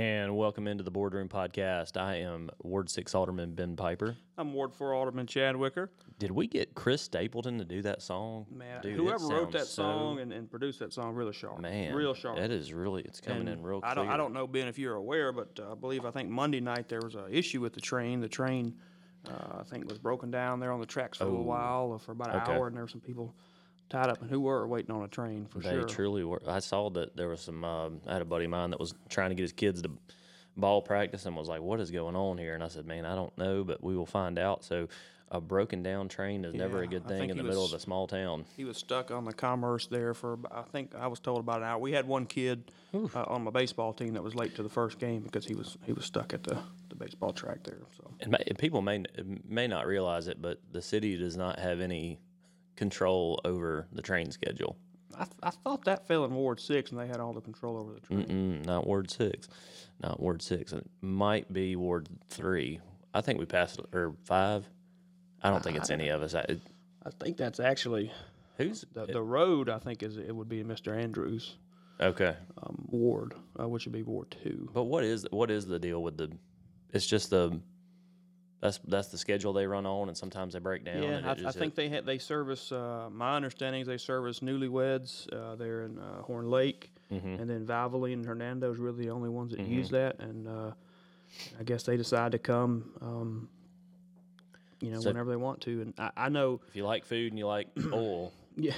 And welcome into the Boardroom Podcast. I am Ward 6 Alderman Ben Piper. I'm Ward 4 Alderman Chad Wicker. Did we get Chris Stapleton to do that song? Man, Dude, whoever wrote that so- song and, and produced that song, really sharp. man, real sharp. That is really, it's coming in real clear. I don't, I don't know, Ben, if you're aware, but uh, I believe I think Monday night there was an issue with the train. The train, uh, I think, was broken down there on the tracks for a little while, uh, for about an Oh. Okay. hour, and there were some people tied up and who were waiting on a train for They sure. truly were. I saw that there was some. Um, I had a buddy of mine that was trying to get his kids to ball practice and was like, "What is going on here?" And I said, "Man, I don't know, but we will find out." So, a broken down train is never a good thing in he the middle of a small town. He was stuck on the commerce there for, I think I was told about an hour. We had one kid uh, on my baseball team that was late to the first game because he was he was stuck at the, the baseball track there. So And may, people may may not realize it, but the city does not have any control over the train schedule. I, th- I thought that fell in Ward Six and they had all the control over the train. Mm, not Ward six, not Ward six. It might be Ward three. I think we passed or five. I don't think it's any of us. I, it- I think that's actually who's the, the road. I think is it would be Mr. Andrews okay? um, Ward, uh, which would be Ward Two. But what is what is the deal with the? It's just the. That's that's the schedule they run on, and sometimes they break down. Yeah, I, I think they ha- they service. Uh, my understanding is they service newlyweds uh, there in uh, Horn Lake, Mm-hmm. and then Valvoline and Hernando is really the only ones that use that. And uh, I guess they decide to come, um, you know, So- whenever they want to. And I, I know, if you like food and you like oil, yeah.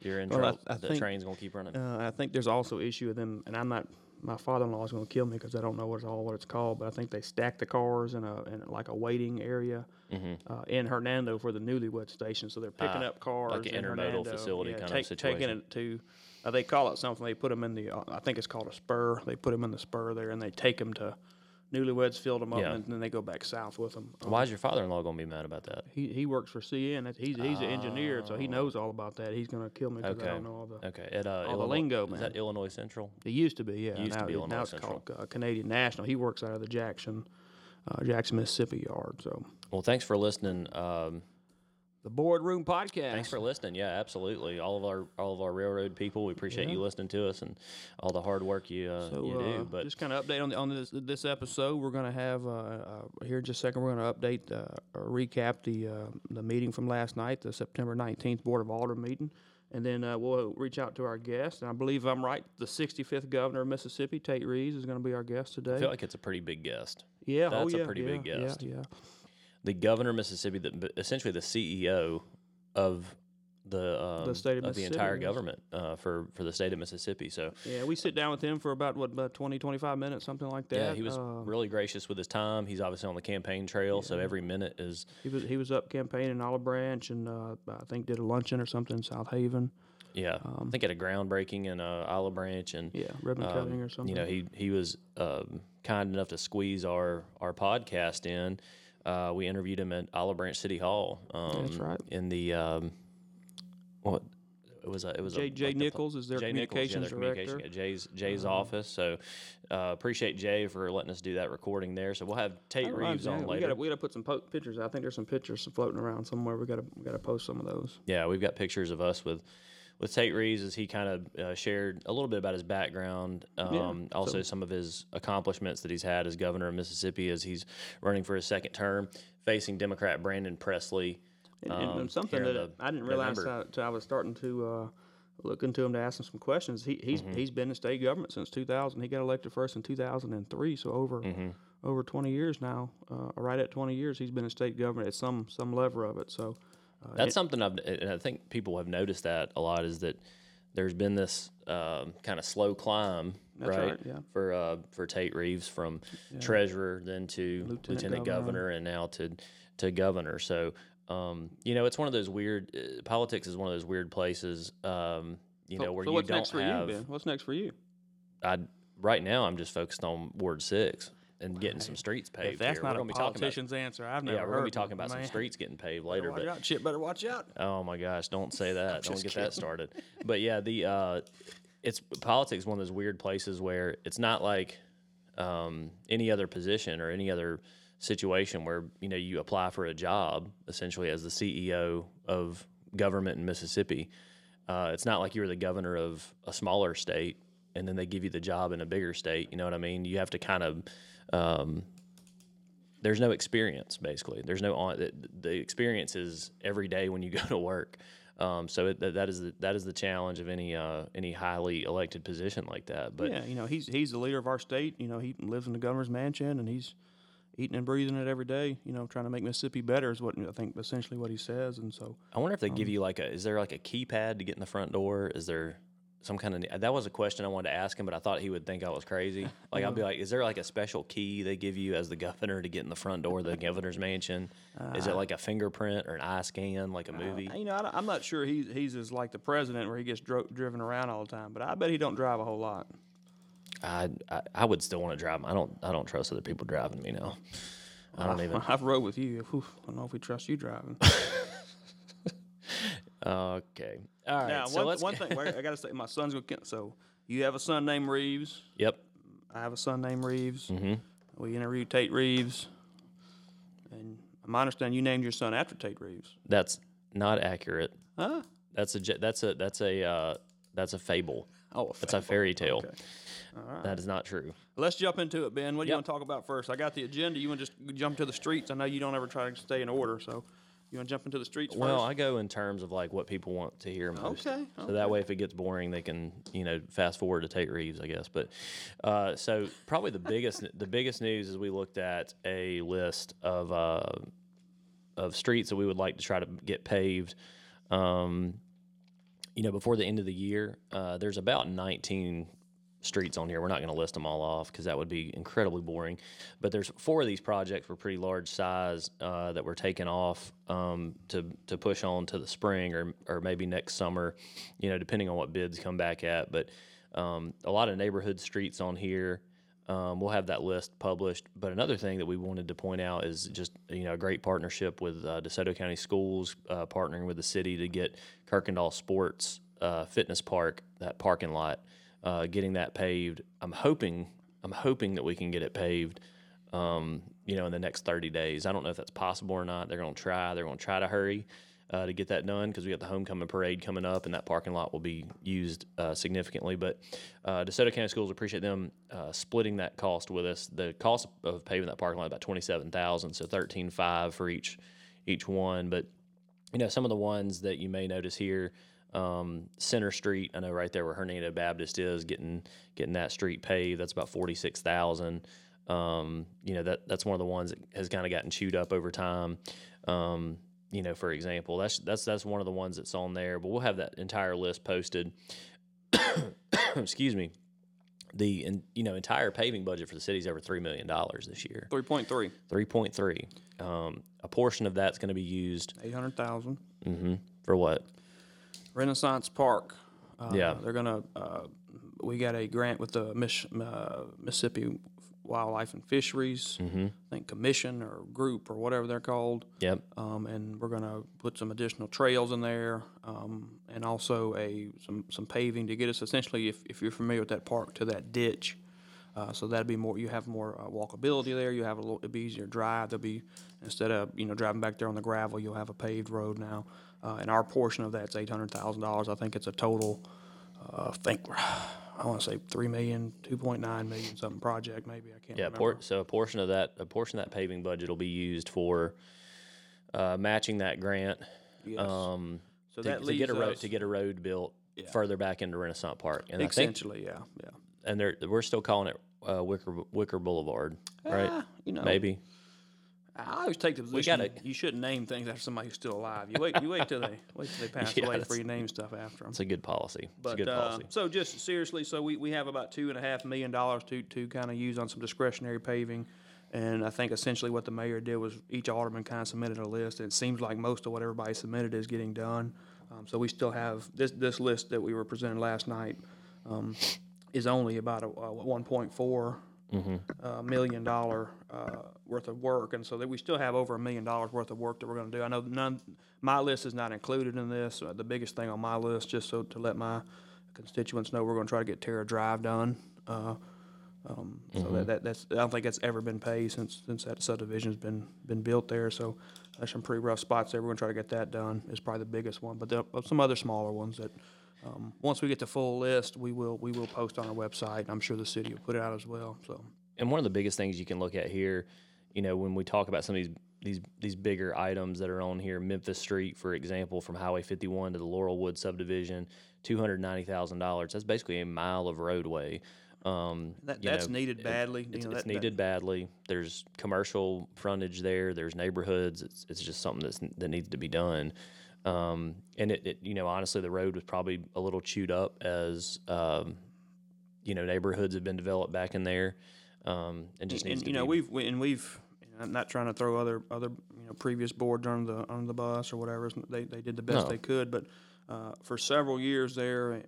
you're in Well, trouble. I the think- train's gonna keep running. Uh, I think there's also issue with them, and I'm not. My father-in-law is going to kill me because I don't know what it's all what it's called, but I think they stack the cars in a in like a waiting area uh, in Hernando for the newlywed station. So they're picking Mm-hmm. Ah, up cars like an in intermodal Hernando, facility yeah, kind of take, taking it to. Uh, they call it something. They put them in the. Uh, I think it's called a spur. They put them in the spur there, and they take them to. Newlyweds filled them up, Yeah. and then they go back south with them. Why is your father-in-law gonna be mad about that? He he works for CN. That's- He's he's an engineer, so he knows all about that. He's going to kill me because. Okay. I don't know all the. Okay, at uh, the Illinois, lingo, is man. that Illinois Central? It used to be, yeah. used to now, be Illinois now it's Central. called uh, Canadian National. He works out of the Jackson, uh, Jackson, Mississippi yard. So Well, thanks for listening. Um, the Boardroom Podcast. thanks for listening. Yeah, absolutely. All of our all of our railroad people, we appreciate you listening to us and all the hard work you uh, So, you uh, do. But just kind of update on the, on this this episode. We're going to have uh, uh, here in just a second. We're going to update uh, or recap the uh, the meeting from last night, the September nineteenth Board of Aldermen meeting, and then uh, we'll reach out to our guest. And I believe I'm right. The 65th Governor of Mississippi, Tate Reeves, is going to be our guest today. I feel like it's a pretty big guest. yeah, oh that's a pretty yeah, big guest. Yeah, yeah. The governor of Mississippi, the, essentially the CEO of the um, state of the entire government uh, for for the state of Mississippi. So Yeah, we sit down with him for about what about 20, 25 minutes, something like that. yeah, he was Uh, really gracious with his time. He's obviously on the campaign trail, so every minute is he was he was up campaigning in Olive Branch, and uh, I think did a luncheon or something in South Haven. yeah. I think at a groundbreaking in uh, Olive Branch and Um, Yeah, ribbon um, cutting or something. You know, he he was um, kind enough to squeeze our our podcast in. Uh, we interviewed him at Olive Branch City Hall. Um, That's right. In the um, what it was a, it was Jay, a, Jay like the- Nichols is their Jay Nichols, yeah, communications their communication director. at Jay's Jay's office. So uh, appreciate Jay for letting us do that recording there. So we'll have Tate Reeves me, on we later. gotta we gotta put some po- pictures. I think there's some pictures floating around somewhere. We gotta we gotta post some of those. Yeah, we've got pictures of us with with Tate Reeves as he kind of uh, shared a little bit about his background, um, also some of his accomplishments that he's had as governor of Mississippi as he's running for his second term, facing Democrat Brandon Presley. And, and- and um, something that the I didn't realize until I was starting to uh, look into him to ask him some questions. He he's Mm-hmm. he's been in state government since 2000. He got elected first in 2003, so over Mm-hmm. over 20 years now. Uh, right at 20 years, he's been in state government at some some level of it. So. Uh, That's something I've, and I think people have noticed that a lot is that there's been this um, kind of slow climb, right, right, yeah. for uh, for Tate Reeves from treasurer then to lieutenant, governor. governor. and now to to governor. So um, you know, it's one of those weird. Uh, politics is one of those weird places. Um, you know, where so you what's don't next for have. you, Ben? What's next for you? I right now I'm just focused on Ward Six and getting some streets paved. If that's here. not we're a gonna be talking about, politician's answer, I've never yeah, we're gonna be talking of it, about some man. streets getting paved later. Watch But out, Chip. Better watch out. Oh my gosh, don't say that. don't just get that started. But yeah, the uh, it's politics is one of those weird places where it's not like um, any other position or any other situation where you know you apply for a job essentially as the CEO of government in Mississippi. Uh, it's not like you're the governor of a smaller state and then they give you the job in a bigger state. You know what I mean? You have to kind of um, there's no experience basically. There's no on the, the experience is every day when you go to work. Um, so it, that, that is the, that is the challenge of any uh, any highly elected position like that. But yeah, you know, he's he's the leader of our state. You know, he lives in the governor's mansion, and he's eating and breathing it every day. You know, trying to make Mississippi better is what I think essentially what he says. And so I wonder if they give you like a is there like a keypad to get in the front door? Is there some kind of that was a question I wanted to ask him, but I thought he would think I was crazy. Like I'd be like, is there like a special key they give you as the governor to get in the front door of the governor's mansion? is it uh, like a fingerprint or an eye scan, like a uh, movie? you know, I, am not sure he's he's as like the president where he gets dro- driven around all the time. But I bet he don't drive a whole lot. I, I, I would still want to drive. I don't I don't trust other people driving me now. I don't even. I've rode with you. Whew, I don't know if we trust you driving. okay. All right. Now, so one, one thing I got to say, my son's going to. So you have a son named Reeves. Yep. I have a son named Reeves. Mm-hmm. We interviewed Tate Reeves, and my understanding you named your son after Tate Reeves. That's not accurate. Huh? That's a that's a that's a uh, that's a fable. Oh, a That's a fairy tale. Okay. That is not true. Let's jump into it, Ben. What do you want to talk about first? I got the agenda. You want to just jump to the streets? I know you don't ever try to stay in order, so you want to jump into the streets Well, first? I go in terms of like what people want to hear most. Okay, So that way, if it gets boring, they can you know fast forward to Tate Reeves, I guess. But uh, so probably the biggest the biggest news is we looked at a list of uh, of streets that we would like to try to get paved. Um, you know, before the end of the year, uh, there's about 19 streets on here. We're not going to list them all off because that would be incredibly boring. But there's four of these projects were pretty large size uh, that were taken off um, to to push on to the spring or or maybe next summer, you know, depending on what bids come back at. But um, a lot of neighborhood streets on here. Um, we'll have that list published. But another thing that we wanted to point out is just you know a great partnership with uh, DeSoto County Schools, uh, partnering with the city to get Kirkendall Sports uh, Fitness Park that parking lot, uh, getting that paved. I'm hoping I'm hoping that we can get it paved. Um, you know, in the next 30 days. I don't know if that's possible or not. They're going to try. They're going to try to hurry uh, to get that done because we got the homecoming parade coming up, and that parking lot will be used uh, significantly. But uh, DeSoto County Schools appreciate them uh, splitting that cost with us. The cost of paving that parking lot about twenty seven thousand, so thirteen five for each each one. But you know, some of the ones that you may notice here, um, Center Street, I know right there where Hernando Baptist is, getting getting that street paved. That's about forty six thousand. Um, you know that that's one of the ones that has kind of gotten chewed up over time. Um, you know, for example, that's that's that's one of the ones that's on there. But we'll have that entire list posted. Excuse me. The in, you know entire paving budget for the city is over three million dollars this year. Three point three. Three point three. Um, a portion of that's going to be used Eight hundred thousand. hmm for what? Renaissance Park. Uh, Yeah. They're gonna. Uh, we got a grant with the Miss, uh, Mississippi Wildlife and Fisheries, Mm-hmm. I think Commission or group or whatever they're called. Yep. Um, and we're gonna put some additional trails in there, um, and also a some some paving to get us essentially, if, if you're familiar with that park, to that ditch. Uh, so that'd be more. You have more uh, walkability there. You have a little. It'd be easier to drive. There'll be instead of you know driving back there on the gravel, you'll have a paved road now. Uh, and our portion of that's eight hundred thousand dollars. I think it's a total. Uh, I think I want to say three million, two point nine million something project maybe. I can't Yeah. remember. Por- so a portion of that a portion of that paving budget will be used for uh, matching that grant. Yes. Um, so to, that to leaves get a road us to get a road built further back into Renaissance Park, and I think essentially, yeah, yeah. And they're, we're still calling it uh, Wicker Wicker Boulevard, right? Ah, you know, Maybe. I always take the position gotta- you shouldn't name things after somebody who's still alive. You wait, you wait till they wait till they pass Yeah, away before you name stuff after them. It's a good policy. It's a But good uh, policy. so just seriously, so we, we have about two and a half million dollars to to kind of use on some discretionary paving, and I think essentially what the mayor did was each alderman kind of submitted a list, and it seems like most of what everybody submitted is getting done. Um, so we still have this this list that we were presented last night um, is only about a, a one point four uh, million dollar uh, worth of work, and so that we still have over a million dollars worth of work that we're going to do. I know none, my list is not included in this. Uh, the biggest thing on my list, just so to let my constituents know, we're going to try to get Terra Drive done. Uh, um, So that, that that's I don't think that's ever been paid since since that subdivision's been been built there. So there's some pretty rough spots there. We're going to try to get that done. Is probably the biggest one, but there are some other smaller ones that um, once we get the full list, we will we will post on our website. I'm sure the city will put it out as well. So, And one of the biggest things you can look at here, you know, when we talk about some of these these these bigger items that are on here, Memphis Street, for example, from Highway 51 to the Laurelwood subdivision, two hundred ninety thousand dollars. That's basically a mile of roadway. Um, that, that's know, needed badly. It's, you know, it's that- that- needed badly. There's commercial frontage there. There's neighborhoods. It's it's just something that's that needs to be done. Um, and it, it you know honestly the road was probably a little chewed up as um, you know neighborhoods have been developed back in there. Um, and just and, needs and, to you know be we've we, and we've I'm not trying to throw other other you know previous boards under the under the bus or whatever. They they did the best No. they could, but uh, for several years there, uh,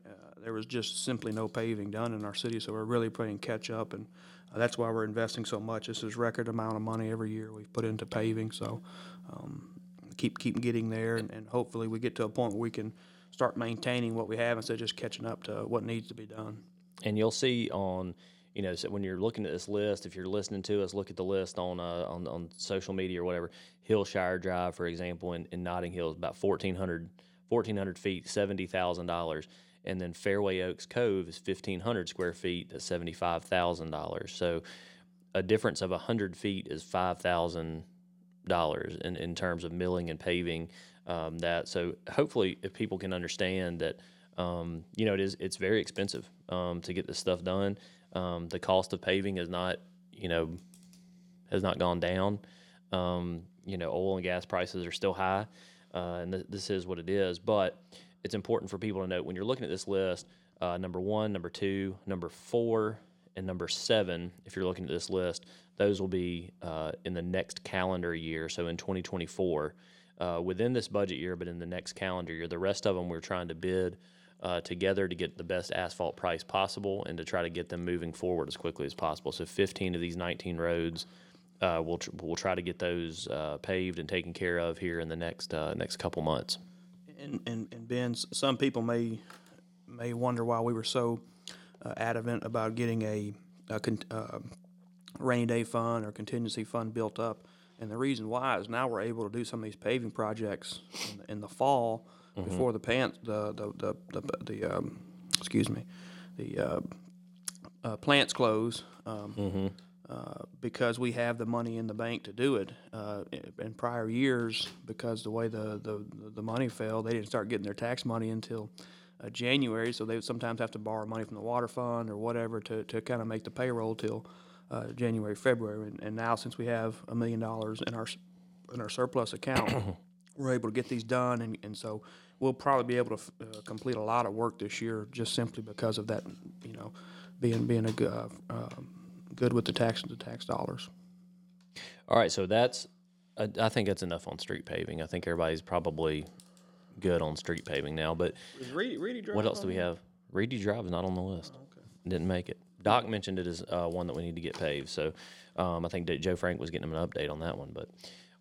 there was just simply no paving done in our city. So we're really playing catch up, and uh, that's why we're investing so much. This is record amount of money every year we've put into paving. So um, keep keep getting there, and, and hopefully we get to a point where we can start maintaining what we have instead of just catching up to what needs to be done. and you'll see on you know so when you're looking at this list if you're listening to us look at the list on uh, on, on social media or whatever. Hillshire drive for example in, in notting hill is about 1400 1400 feet $70000 and then fairway oaks cove is 1500 square feet at $75000 so a difference of 100 feet is $5000 in, in terms of milling and paving um, that. So hopefully if people can understand that um, you know it is it's very expensive um, to get this stuff done. Um, the cost of paving is not you know has not gone down. Um, you know oil and gas prices are still high uh, and th- this is what it is. But it's important for people to note when you're looking at this list uh, number one number two number four and number seven if you're looking at this list those will be uh, in the next calendar year so in 2024 uh, within this budget year but in the next calendar year the rest of them we're trying to bid uh, together to get the best asphalt price possible and to try to get them moving forward as quickly as possible. So 15 of these 19 roads, uh, we'll tr- we'll try to get those uh, paved and taken care of here in the next uh, next couple months. And, and, and Ben, some people may may wonder why we were so adamant about getting a, a con- uh, rainy day fund or contingency fund built up. And the reason why is now we're able to do some of these paving projects in the, in the fall before the pants the the the the, the um, excuse me the uh, uh, plants close. Um, uh, because we have the money in the bank to do it. Uh, in- in prior years, because the way the, the, the money fell, they didn't start getting their tax money until uh, January, so they would sometimes have to borrow money from the water fund or whatever to, to kind of make the payroll till uh, January, February. And, and now, since we have a million dollars in our s- in our surplus account, we're able to get these done, and, and so we'll probably be able to f- uh, complete a lot of work this year just simply because of that, you know, being being a good, uh, um, good with the tax the tax dollars. All right, so that's I, I think that's enough on street paving. I think everybody's probably good on street paving now. But Reedy, Reedy what else do we have? Reedy Drive is not on the list. Didn't make it. Doc mentioned it as uh, one that we need to get paved. So um, I think that Joe Frank was getting him an update on that one. But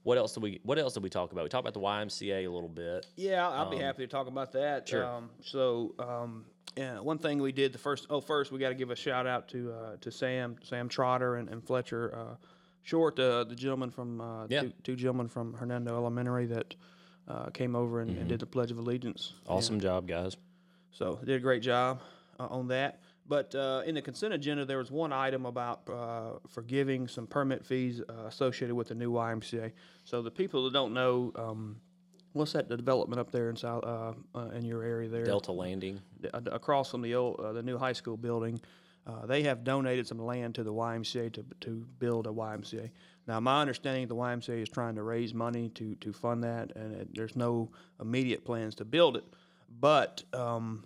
what else did we What else did we talk about? We talked about the YMCA a little bit. Yeah, I'll be happy to talk about that. sure. Um, so, um, yeah, one thing we did the first. Oh, first we got to give a shout out to uh, to Sam Sam Trotter and, and Fletcher uh, Short, uh, the gentleman from uh, Yeah. two, two gentlemen from Hernando Elementary that uh, came over and, and did the Pledge of Allegiance. Awesome job, guys. So did a great job uh, on that. But uh, in the consent agenda, there was one item about uh, forgiving some permit fees uh, associated with the new YMCA. So the people that don't know, um, what's that the development up there in South uh, uh, in your area there? Delta Landing. uh, across from the old, uh, the new high school building. Uh, they have donated some land to the YMCA to, to build a YMCA. Now, my understanding, the YMCA is trying to raise money to, to fund that, and it, there's no immediate plans to build it. But um,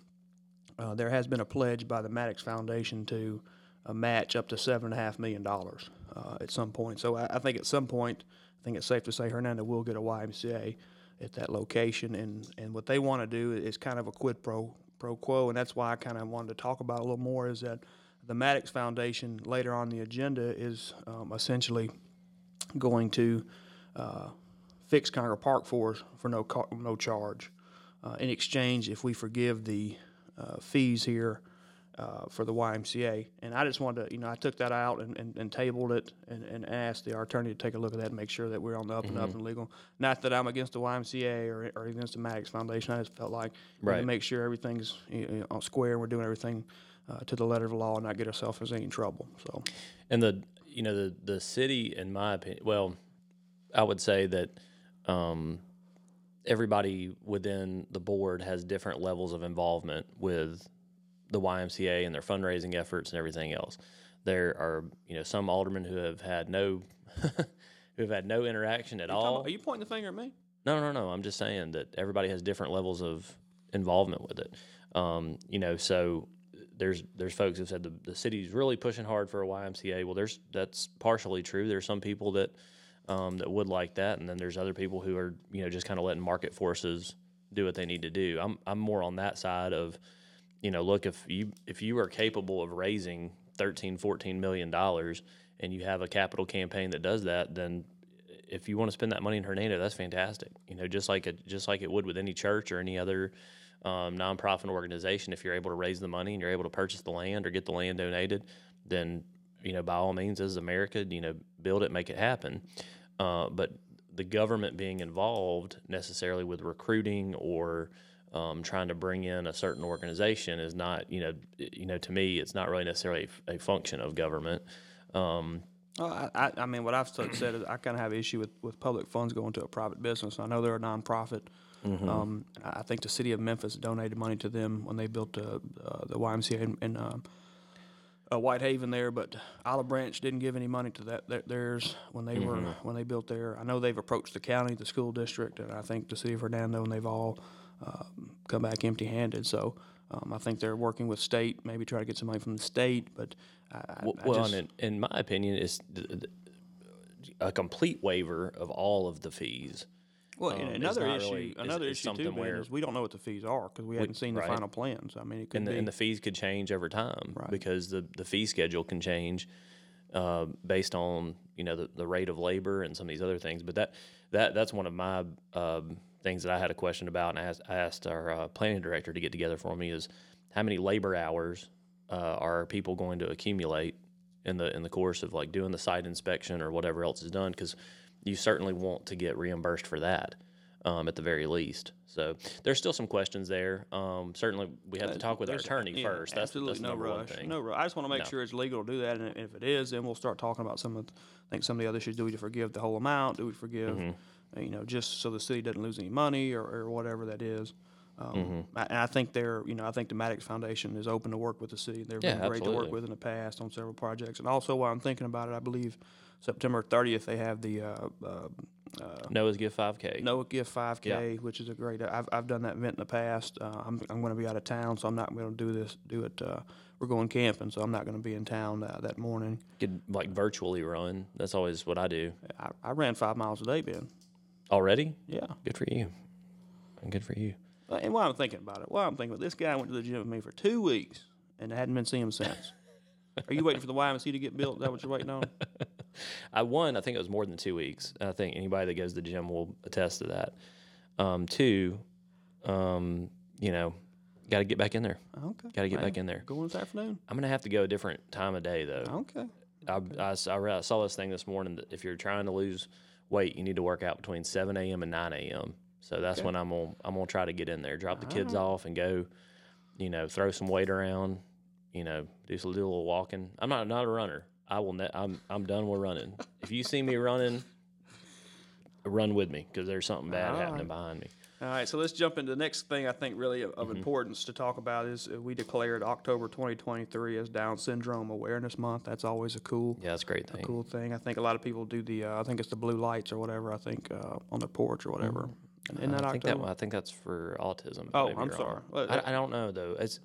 uh, there has been a pledge by the Maddox Foundation to uh, match up to seven and a half million dollars uh, at some point. So I, I think at some point, I think it's safe to say Hernando will get a YMCA at that location, and, and what they want to do is kind of a quid pro pro quo, and that's why I kind of wanted to talk about a little more. Is that the Maddox Foundation later on the agenda is um, essentially going to uh, fix Conger Park for us for no no charge. Uh, in exchange, if we forgive the uh, fees here uh, for the YMCA. And I just wanted to, you know, I took that out and, and, and tabled it and, and asked the our attorney to take a look at that and make sure that we're on the up and up and legal. Not that I'm against the YMCA or, or against the Maddox Foundation. I just felt like we need Right. to make sure everything's you know, square and we're doing everything uh, to the letter of the law and not get ourselves in any trouble. So, And the you know the the city, in my opinion, well, I would say that um, everybody within the board has different levels of involvement with the YMCA and their fundraising efforts and everything else. There are you know some aldermen who have had no who have had no interaction at all. are you pointing the finger at me? No, no, no. I'm just saying that everybody has different levels of involvement with it. Um, you know, so there's there's folks who've said the, the city's really pushing hard for a YMCA. Well, there's that's partially true. There's some people that um, that would like that, and then there's other people who are you know just kind of letting market forces do what they need to do. I'm I'm more on that side of you know look if you if you are capable of raising 13 14 million dollars and you have a capital campaign that does that then if you want to spend that money in Hernando, that's fantastic. You know, just like it, just like it would with any church or any other um, nonprofit organization. If you're able to raise the money and you're able to purchase the land or get the land donated, then you know, by all means, as America, you know, build it, make it happen. Uh, but the government being involved necessarily with recruiting or um, trying to bring in a certain organization is not, you know, you know, to me, it's not really necessarily a, a function of government. Um, Well, I, I, mean, what I've said is I kind of have an issue with, with public funds going to a private business. I know they're a nonprofit. Um, I I think the city of Memphis donated money to them when they built uh, uh, the YMCA in, in um, uh, Whitehaven there, but Olive Branch didn't give any money to that their- theirs when they were when they built there. I know they've approached the county, the school district, and I think the city of Hernando, and they've all um, come back empty-handed. So um, I think they're working with state, maybe try to get some money from the state, but I, Well, I just, in, in my opinion, it's a complete waiver of all of the fees. Well, Um, another issue, really- another it's issue too, where- is we don't know what the fees are because we haven't seen the right. final plans. I mean, it could And the, be. and the fees could change over time Right. because the, the fee schedule can change uh, based on you know the, the rate of labor and some of these other things. But that that that's one of my um, things that I had a question about, and I asked, I asked our uh, planning director to get together for me is how many labor hours uh, are people going to accumulate in the in the course of like doing the site inspection or whatever else is done because you certainly want to get reimbursed for that um, at the very least. So there's still some questions there. Um, certainly, we have to talk with our attorney yeah, first. That's absolutely that's no rush. No rush. I just want to make No. sure it's legal to do that, and if it is, then we'll start talking about some of. The, I think some of the other issues. Do we forgive the whole amount? Do we forgive, Mm-hmm. uh, you know, just so the city doesn't lose any money or, or whatever that is? Um, Mm-hmm. I- And I think they're, you know, I think the Maddox Foundation is open to work with the city. They've Yeah, been great to work with in the past on several projects. And also, while I'm thinking about it, I believe September 30th they have the uh, uh, Noah's Gift 5K. Noah Gift 5K, which is a great. I've, I've done that event in the past. Uh, I'm I'm going to be out of town, so I'm not going to do this. Do it. Uh, we're going camping, so I'm not going to be in town uh, that morning. Could like virtually run. That's always what I do. I, I ran five miles a day, Ben. Already? Yeah. Good for you. And good for you. Uh, And while I'm thinking about it, while I'm thinking about it, this guy went to the gym with me for two weeks and I hadn't been seeing him since. Are you waiting for the YMCA to get built? Is that what you're waiting on? I won. I think it was more than two weeks. I think anybody that goes to the gym will attest to that. Um, two, um, you know, got to get back in there. Okay. Got to get back in there. Going this afternoon. I'm gonna have to go a different time of day though. Okay. I, I I read- I saw this thing this morning that if you're trying to lose weight, you need to work out between 7 a.m. and 9 a.m. So that's when I'm gonna I'm gonna try to get in there, drop the kids off, and go, you know, throw some weight around, you know, do some do a little walking. I'm not not a runner. I will. Ne- I'm I'm done with running. if you see me running, run with me because there's something bad All happening right. behind me. All right, so let's jump into the next thing I think really of, Mm-hmm. importance to talk about is uh, we declared October 2023 as Down Syndrome Awareness Month. That's always a cool, Yeah, that's a great thing. cool thing. I think a lot of people do the, uh, I think it's the blue lights or whatever. I think uh, on their porch or whatever. Isn't that Mm-hmm. I think that October? I think that's for autism. Oh, I may be I'm sorry. I, I don't know though. It's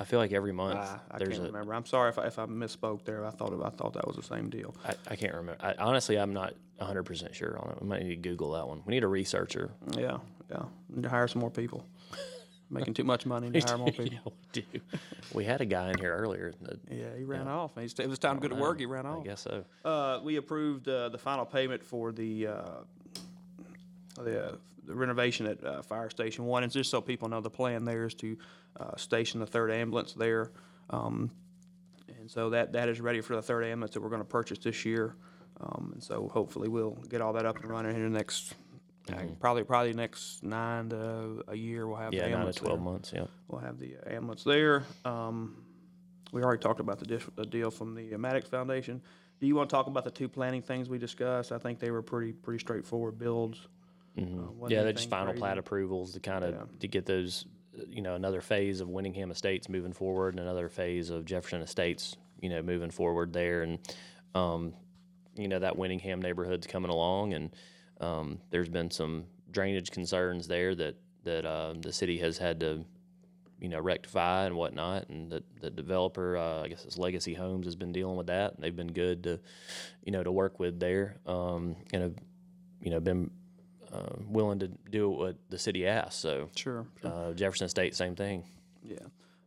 I feel like every month I there's can't a remember. I'm sorry if I, if I misspoke there. I thought I thought that was the same deal. I, I can't remember. I, honestly, I'm not 100 percent sure on it. We might need to Google that one. We need a researcher. Yeah, yeah. Need to hire some more people. Making too much money to hire more people. yeah, we do. We had a guy in here earlier. That, Yeah, he ran off. He's, it was time to go to work. He ran off. I guess so. Uh, we approved uh, the final payment for the uh, the, uh, the renovation at uh, Fire Station One. And just so people know, the plan there is to uh, station the third ambulance there Um, and so that, that is ready for the third ambulance that we're going to purchase this year. Um, and so hopefully we'll get all that up and running in the next, uh, probably probably next nine to a year. We'll have Mm-hmm. Yeah, the nine to ambulance twelve there. months. Yeah. We'll have the ambulance there. Um, we already talked about the, dis- the deal from the Maddox Foundation. Do you want to talk about the two planning things we discussed? I think they were pretty pretty straightforward builds. Uh, wasn't Mm-hmm. Yeah, they're just final crazy. plat approvals to kind of Yeah. to get those, uh, you know, another phase of Winningham Estates moving forward, and another phase of Jefferson Estates, you know, moving forward there, and um, you know that Winningham neighborhood's coming along, and um, there's been some drainage concerns there that that uh, the city has had to, you know, rectify and whatnot, and the the developer, uh, I guess it's Legacy Homes, has been dealing with that, and they've been good to, you know, to work with there, um, and have, you know, been uh, willing to do what the city asks. So Sure. uh, Jefferson Estates, same thing. Yeah.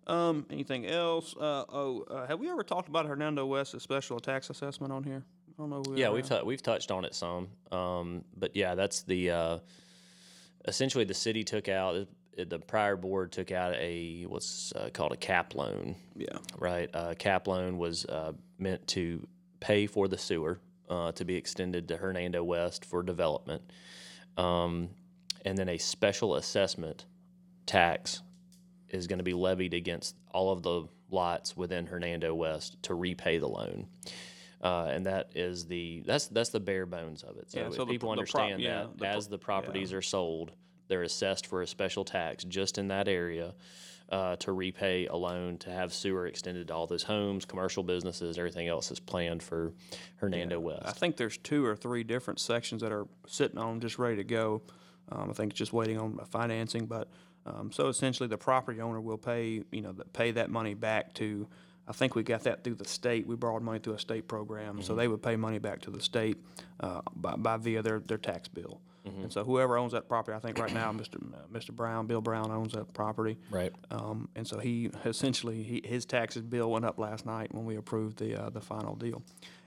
Um, anything else? Uh, oh, uh, have we ever talked about Hernando West's special tax assessment on here? I don't know. we Yeah, we've tou we've touched on it some, um, but yeah, that's the uh, essentially the city took out the prior board took out a what's uh, called a cap loan. Yeah. right? Uh, cap loan was uh, meant to pay for the sewer uh, to be extended to Hernando West for development, um, and then a special assessment tax is going to be levied against all of the lots within Hernando West to repay the loan. Uh, and that is the that's that's the bare bones of it. So, Yeah, if so the people the understand yeah, that as pro- the properties are sold, they're assessed for a special tax just in that area uh, to repay a loan to have sewer extended to all those homes, commercial businesses, everything else is planned for Hernando West. I think there's two or three different sections that are sitting on just ready to go. Um, I think it's just waiting on financing, but um, so essentially the property owner will pay, you know, the, pay that money back to. I think we got that through the state. We borrowed money through a state program, so they would pay money back to the state uh, by, by via their, their tax bill. And so whoever owns that property, I think right now Mr. Uh, Mr. Brown, Bill Brown owns that property. Right. Um, and so he essentially he, his taxes bill went up last night when we approved the uh, the final deal.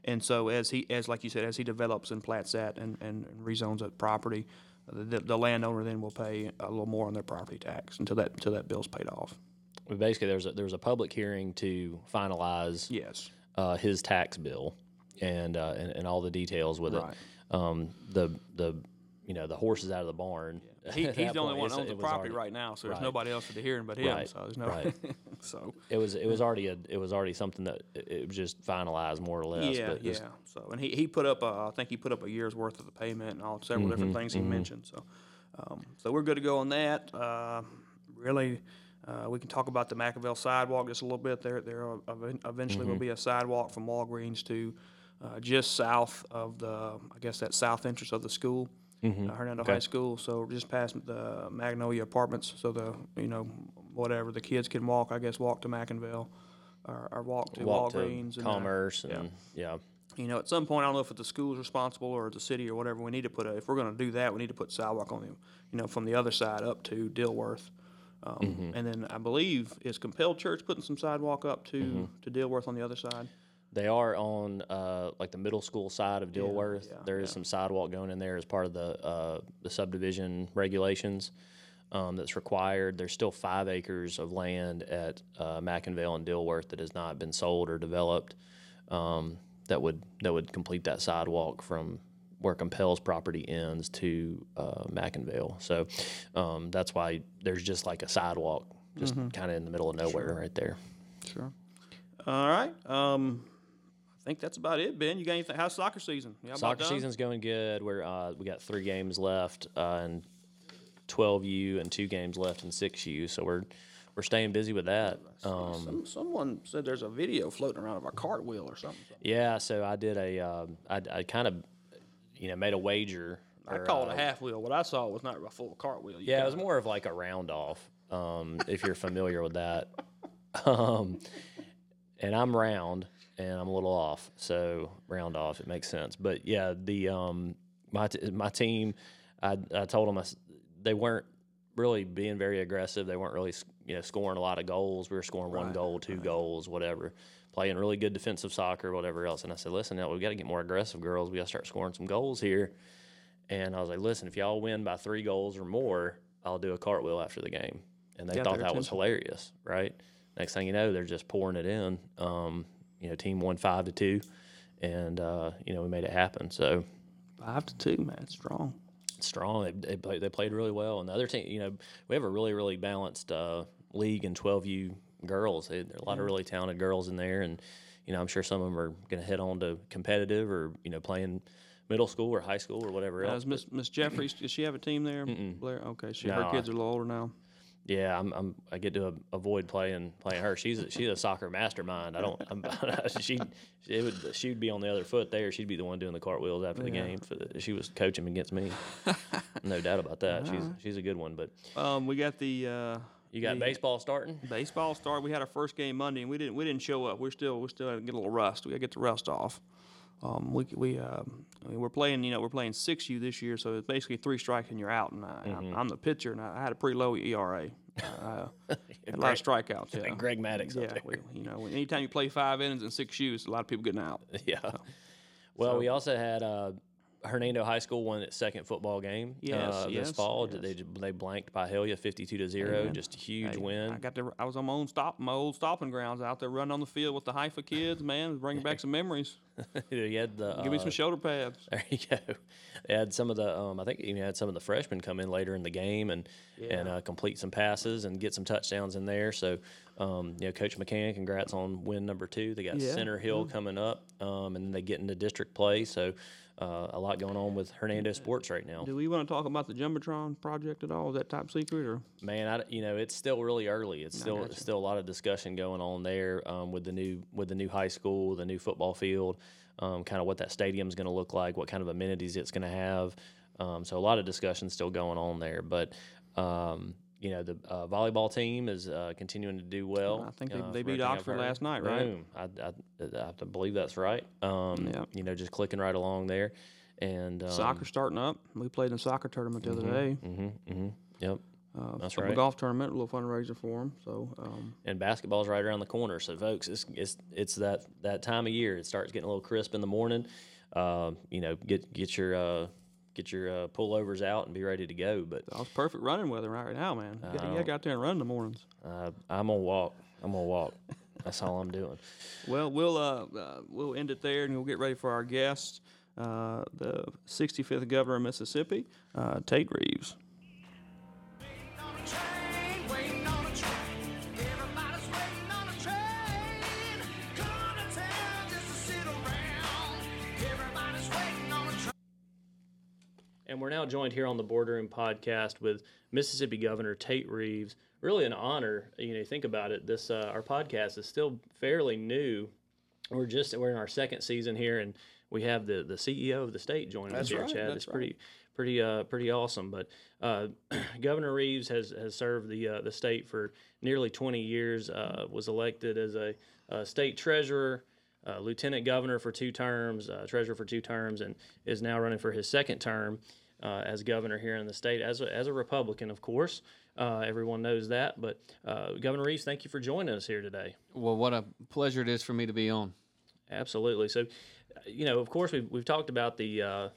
And so as he as like you said, as he develops and plats that and, and, and rezones that property, the, the landowner then will pay a little more on their property tax until that until that bill's paid off. Basically, there's a, there was a public hearing to finalize Yes. uh, his tax bill and, uh, and and all the details with Right. it. Um, the the you know the horses out of the barn. He, he's the only point. one that owns the property already- right now, so there's right. nobody else to hear him but him. Right, So there's no. right. so It was it was already a it was already something that it, was just finalized more or less. yeah, but yeah. So and he, he put up uh, I think he put up a year's worth of the payment and all several different Mm-hmm, things he mentioned. So um, so we're good to go on that. Uh, really, uh, we can talk about the McIngvale sidewalk just a little bit. There there eventually Mm-hmm. will be a sidewalk from Walgreens to uh, just south of the I guess that south entrance of the school. Mm-hmm. Uh, Hernando High School, so just past the Magnolia Apartments, so the you know whatever the kids can walk, I guess walk to McIngvale or, or walk to walk Walgreens to and uh, commerce and yeah. you know, at some point, I don't know if it's the school's responsible or the city or whatever. We need to put a, if we're going to do that, we need to put sidewalk on the, you know, from the other side up to Dilworth. Um, Mm-hmm. And then I believe is Compelled Church putting some sidewalk up to Mm-hmm. to Dilworth on the other side. They are on uh, like the middle school side of Dilworth. yeah, there is some sidewalk going in there as part of the uh, the subdivision regulations um, that's required. There's still five acres of land at uh, McIngvale and Dilworth that has not been sold or developed. Um, that would that would complete that sidewalk from where Compel's property ends to uh, McIngvale. So um, that's why there's just like a sidewalk, just kind of in the middle of nowhere, right there. Sure. All right. Um, think that's about it, Ben. You got anything? How's soccer season? About Soccer season's going good. We're uh, we got three games left uh, and twelve U and two games left in six U. So we're we're staying busy with that. Um, Some, someone said there's a video floating around of a cartwheel or something. yeah, so I did a um, I, I kind of you know made a wager. I or, call it uh, a half wheel. What I saw was not a full cartwheel. You Yeah, it was more of like a round off. Um, if you're familiar with that. Um, and I'm round and I'm a little off, so round off it makes sense. But yeah, the um my t- my team, I I told them I they weren't really being very aggressive. They weren't really you know scoring a lot of goals. We were scoring one goal, two goals, whatever. Playing really good defensive soccer, whatever else. And I said, listen, now we got to get more aggressive, girls. We got to start scoring some goals here. And I was like, listen, if y'all win by three goals or more, I'll do a cartwheel after the game. And they Got thought that was hilarious, right? next thing you know, they're just pouring it in. Um, you know, team won five to two, and uh, you know we made it happen. So five to two, man, strong. Strong. They they, play, they played really well, and the other team, you know, we have a really really balanced uh, league in 12U girls. There are a lot of really talented girls in there, and you know, I'm sure some of them are going to head on to competitive or you know playing middle school or high school or whatever else. Miss Miss Jeffries? Does she have a team there? Blair. Okay, she, her No, kids are a little older now. Yeah, I'm, I'm. I get to avoid playing playing her. She's a, she's a soccer mastermind. I don't. I'm, she it would she'd be on the other foot there. She'd be the one doing the cartwheels after the game. For the, she was coaching against me. no doubt about that. She's she's a good one. But Um, we got the uh, you got The- baseball starting. baseball start. We had our first game Monday, and we didn't we didn't show up. We're still we still to get a little rust. We got to get the rust off. Um, we we um, I mean, we're playing you know we're playing six U this year, so it's basically three strikes and you're out. And I, Mm-hmm. Am the pitcher, and I had a pretty low ERA. Uh, a lot of strikeouts. Yeah, Greg Maddux. yeah. We, you know, anytime you play five innings and six U's, a lot of people getting out. Yeah. Well, we also had uh, Hernando High School won its second football game Yes, uh, yes, this fall. yes. They they blanked Byhalia fifty-two to zero. Amen. Just a huge Hey, win. I got to. I was on my own stop, my old stopping grounds out there, running on the field with the Haifa kids. Man, bringing back some memories. you had the Give me uh, some shoulder pads. There you go. They had some of the, um, I think even had some of the freshmen come in later in the game and and uh, complete some passes and get some touchdowns in there. So, um, you know, Coach McCann, congrats on win number two. They got Yeah, Center Hill coming up, um, and then they get into district play. So, uh, a lot going on with Hernando sports right now. Do we want to talk about the jumbotron project at all? Is that top secret or? Man, I, you know, it's still really early. It's still still a lot of discussion going on there um, with the new with the new high school, the new football field, um, kind of what that stadium's going to look like, what kind of amenities it's going to have. Um, so a lot of discussion still going on there. But um, you know, the uh, volleyball team is uh, continuing to do well. I think they- uh, they beat Oxford last night, right? Boom. I, I, I have to believe that's right. Um, Yeah. You know, just clicking right along there. And um, Soccer starting up. We played in a soccer tournament the other day. hmm hmm Yep. Uh, That's right. A golf tournament, a little fundraiser for them. So um, and basketball's right around the corner. So, folks, it's it's it's that that time of year. It starts getting a little crisp in the morning. Uh, you know, get get your uh, get your uh, pullovers out and be ready to go. But that was perfect running weather right now, man. You gotta, gotta get out there and run in the mornings. uh, I'm gonna walk. I'm gonna walk. That's all I'm doing. Well, we'll uh, uh, we'll end it there, and we'll get ready for our guest, uh, the 65th governor of Mississippi, uh, Tate Reeves. And we're now joined here on the Boardroom podcast with Mississippi Governor Tate Reeves. Really an honor. You know, think about it. This uh, our podcast is still fairly new. We're just we're in our second season here, and we have the the CEO of the state joining That's us here, right, Chad. that's It's pretty pretty uh pretty awesome. But uh, Governor Reeves has has served the uh, the state for nearly 20 years. Uh, was elected as a, uh state treasurer uh, lieutenant governor for two terms, uh, treasurer for two terms, and is now running for his second term uh, as governor here in the state as a, as a Republican, of course. Uh, everyone knows that. But uh, Governor Reeves, thank you for joining us here today. Well, what a pleasure it is for me to be on. Absolutely. So, you know, of course, we've, we've talked about the, uh,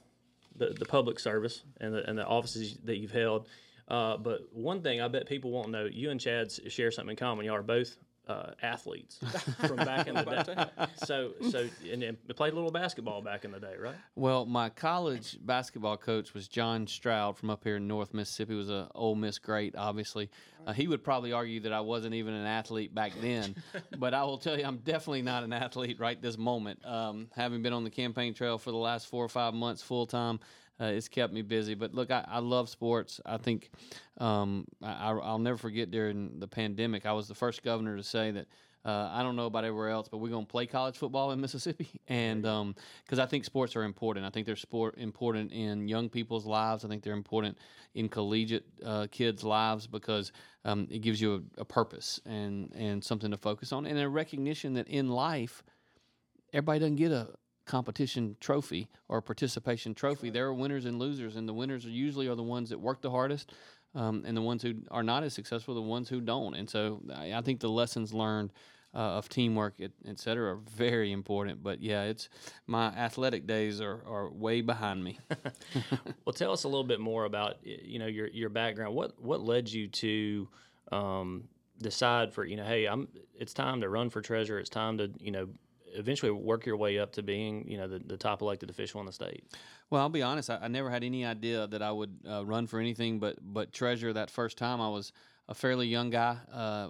the the public service and the, and the offices that you've held. Uh, but one thing I bet people won't know, you and Chad share something in common. You are both uh, athletes from back in the day. So, so and, and played a little basketball back in the day, right? Well, my college basketball coach was John Stroud from up here in North Mississippi. He was a Ole Miss great, obviously. Uh, he would probably argue that I wasn't even an athlete back then, but I will tell you, I'm definitely not an athlete right this moment. Um, having been on the campaign trail for the last four or five months full time, uh, it's kept me busy. But look, I, I love sports. I think um, I, I'll never forget during the pandemic, I was the first governor to say that. Uh, I don't know about everywhere else, but we're going to play college football in Mississippi, and because I think sports are important. I think they're sport important in young people's lives. I think they're important in collegiate uh, kids' lives because um, it gives you a, a purpose and and something to focus on, and a recognition that in life, everybody doesn't get a competition trophy or participation trophy. There are winners and losers, and the winners are usually are the ones that work the hardest, um, and the ones who are not as successful, the ones who don't. And so I, I think the lessons learned. Uh, of teamwork, et, et cetera, are very important. But yeah, it's my athletic days are, are way behind me. Well, tell us a little bit more about you know your your background. What what led you to um, decide for you know, hey, I'm it's time to run for treasure. It's time to you know eventually work your way up to being you know the, the top elected official in the state. Well, I'll be honest. I, I never had any idea that I would uh, run for anything but but treasurer. That first time, I was a fairly young guy. Uh,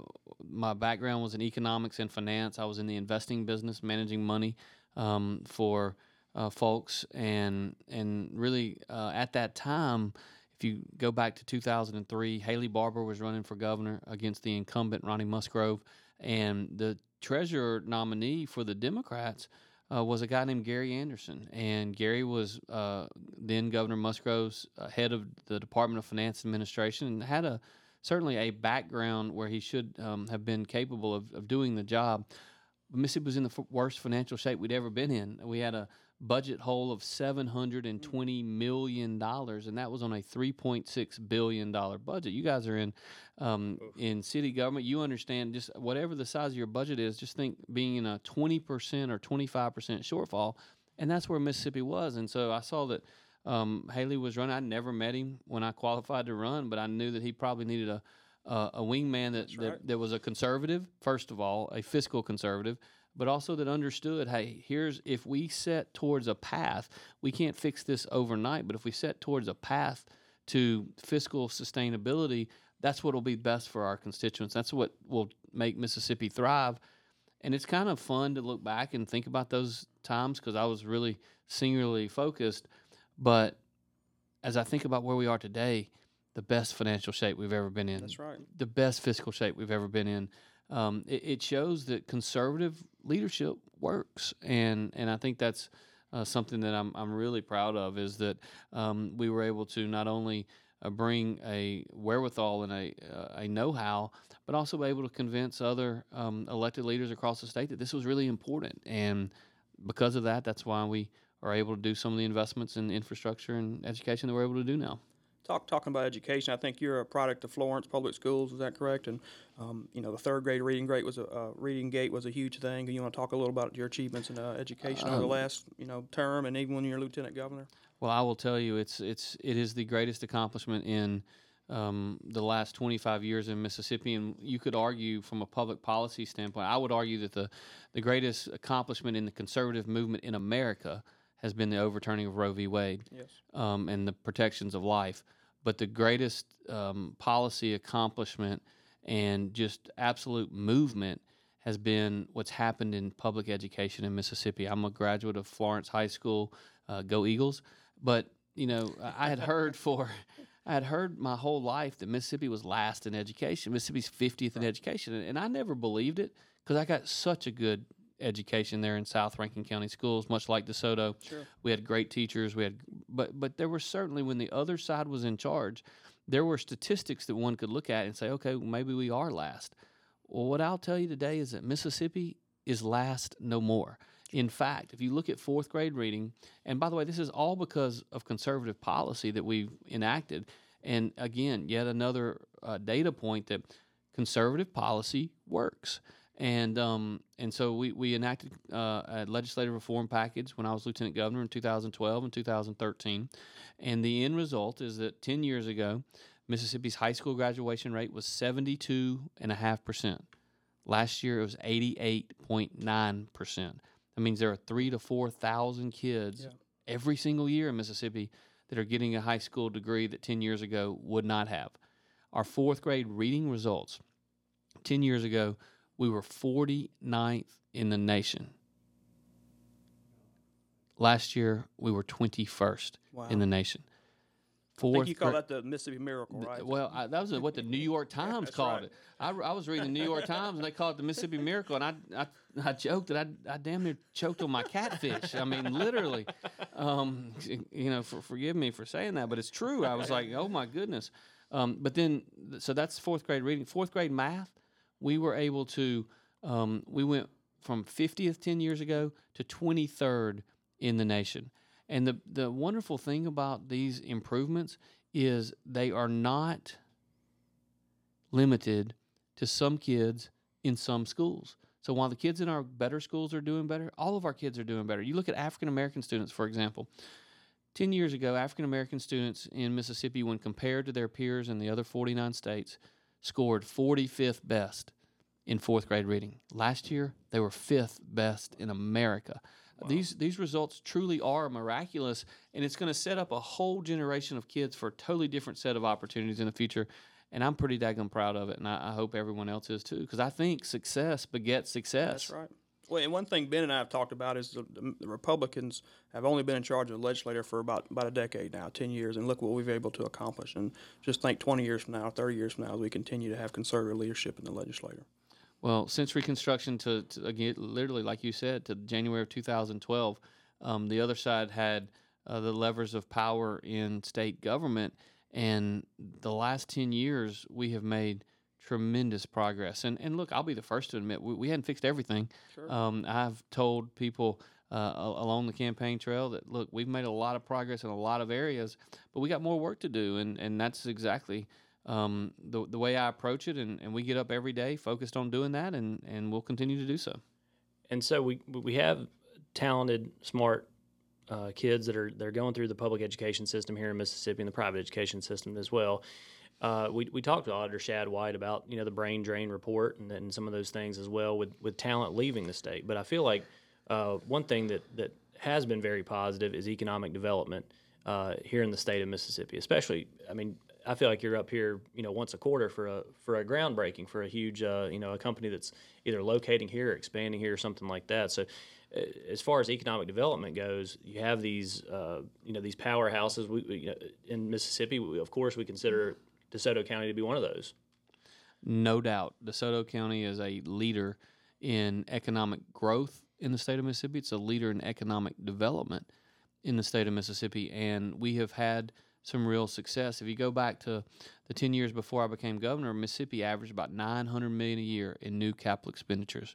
my background was in economics and finance. I was in the investing business, managing money um, for uh, folks, and and really uh, at that time. If you go back to 2003, Haley Barbour was running for governor against the incumbent Ronnie Musgrove, and the treasurer nominee for the Democrats uh, was a guy named Gary Anderson, and Gary was uh, then Governor Musgrove's uh, head of the Department of Finance Administration, and had a certainly a background where he should um, have been capable of, of doing the job. Mississippi was in the f- worst financial shape we'd ever been in. We had a budget hole of seven hundred and twenty million dollars, and that was on a three point six billion dollar budget. You guys are in um, in city government. You understand just whatever the size of your budget is. Just think being in a twenty percent or twenty five percent shortfall, and that's where Mississippi was. And so I saw that um, Haley was running. I never met him when I qualified to run, but I knew that he probably needed a a, a wingman that, that that was a conservative, first of all, a fiscal conservative, but also that understood, hey, here's if we set towards a path, we can't fix this overnight, but if we set towards a path to fiscal sustainability, that's what will be best for our constituents. That's what will make Mississippi thrive. And it's kind of fun to look back and think about those times because I was really singularly focused. But as I think about where we are today, the best financial shape we've ever been in. That's right. The best fiscal shape we've ever been in. Um, it, it shows that conservative leadership works, and and I think that's uh, something that I'm I'm really proud of is that um, we were able to not only uh, bring a wherewithal and a uh, a know-how, but also able to convince other um, elected leaders across the state that this was really important, and because of that, that's why we are able to do some of the investments in infrastructure and education that we're able to do now. Talk, talking about education, I think you're a product of Florence Public Schools. Is that correct? And um, you know, the third grade reading grade was a uh, reading gate was a huge thing. And you want to talk a little about your achievements in uh, education over the last you know term, and even when you're lieutenant governor? Well, I will tell you, it's it's it is the greatest accomplishment in um, the last 25 years in Mississippi, and you could argue from a public policy standpoint. I would argue that the the greatest accomplishment in the conservative movement in America has been the overturning of Roe v. Wade Yes. um, and the protections of life. But the greatest um, policy accomplishment and just absolute movement has been what's happened in public education in Mississippi. I'm a graduate of Florence High School. Uh, go Eagles! But you know, I had heard for. I had heard my whole life that Mississippi was last in education. Mississippi's 50th in education. And, and I never believed it because I got such a good education there in South Rankin County schools, much like DeSoto. Sure. We had great teachers. We had, but but there were certainly when the other side was in charge, there were statistics that one could look at and say, okay, maybe we are last. Well, what I'll tell you today is that Mississippi is last no more. In fact, if you look at fourth grade reading, and by the way, this is all because of conservative policy that we've enacted. And again, yet another uh, data point that conservative policy works. And um, and so we, we enacted uh, a legislative reform package when I was lieutenant governor in 2012 and 2013. And the end result is that 10 years ago, Mississippi's high school graduation rate was 72 and a half percent. Last year, it was 88.9%. That means there are three to 4,000 kids Yeah. every single year in Mississippi that are getting a high school degree that 10 years ago would not have. Our fourth grade reading results 10 years ago, we were 49th in the nation. Last year, we were 21st Wow. in the nation. I Fourth think you call that the Mississippi Miracle, right? well, I, that was what the New York Times called right. it. I, I was reading the New York Times and they called it the Mississippi Miracle, and I I, I joked that I, I damn near choked on my catfish. I mean, literally. Um, you know, for, forgive me for saying that, but it's true. I was like, oh my goodness. Um, but then, so that's fourth grade reading. Fourth grade math, we were able to. Um, we went from 50th 10 years ago to 23rd in the nation. And the, the wonderful thing about these improvements is they are not limited to some kids in some schools. So while the kids in our better schools are doing better, all of our kids are doing better. You look at African American students, for example. 10 years ago, African American students in Mississippi, when compared to their peers in the other 49 states, scored 45th best in fourth grade reading. Last year, they were fifth best in America. These these results truly are miraculous, and it's going to set up a whole generation of kids for a totally different set of opportunities in the future. And I'm pretty daggone proud of it, and I, I hope everyone else is too, because I think success begets success. That's right. Well, and one thing Ben and I have talked about is the, the Republicans have only been in charge of the legislature for about about a decade now, ten years, and look what we've been able to accomplish. And just think, twenty years from now, thirty years from now, as we continue to have conservative leadership in the legislature. Well, since Reconstruction to, to again, literally, like you said, to January of 2012, um, the other side had uh, the levers of power in state government, and the last 10 years we have made tremendous progress. And and look, I'll be the first to admit we, we hadn't fixed everything. Um, I've told people. Uh, along the campaign trail, that look, we've made a lot of progress in a lot of areas, but we got more work to do, and, and that's exactly um, the, the way I approach it, and, and we get up every day focused on doing that, and, and we'll continue to do so. and so we we have talented, smart uh, kids that are they're going through the public education system here in Mississippi and the private education system as well. Uh, we, we talked to Auditor Shad White about you know the brain drain report and, and some of those things as well with, with talent leaving the state. But I feel like uh, one thing that, that has been very positive is economic development uh, here in the state of Mississippi. Especially, I mean, I feel like you're up here, you know, once a quarter for a for a groundbreaking for a huge, uh, you know, a company that's either locating here or expanding here or something like that. So, uh, as far as economic development goes, you have these, uh, you know, these powerhouses. We, we, you know, in Mississippi, we, of course, we consider DeSoto County to be one of those. No doubt, DeSoto County is a leader in economic growth in the state of Mississippi. It's a leader in economic development in the state of Mississippi, and we have had some real success. If you go back to the 10 years before I became governor, Mississippi averaged about 900 million a year in new capital expenditures.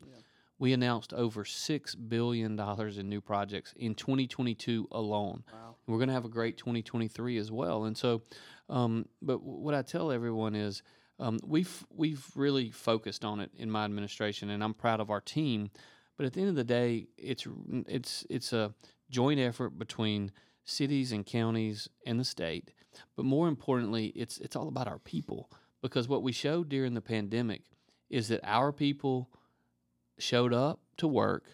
We announced over $6 billion in new projects in 2022 alone. Wow. We're going to have a great 2023 as well. And so, um, but what I tell everyone is um, we've, we've really focused on it in my administration, and I'm proud of our team. But at the end of the day, it's, it's, it's a joint effort between cities and counties and the state. But more importantly, it's, it's all about our people because what we showed during the pandemic is that our people showed up to work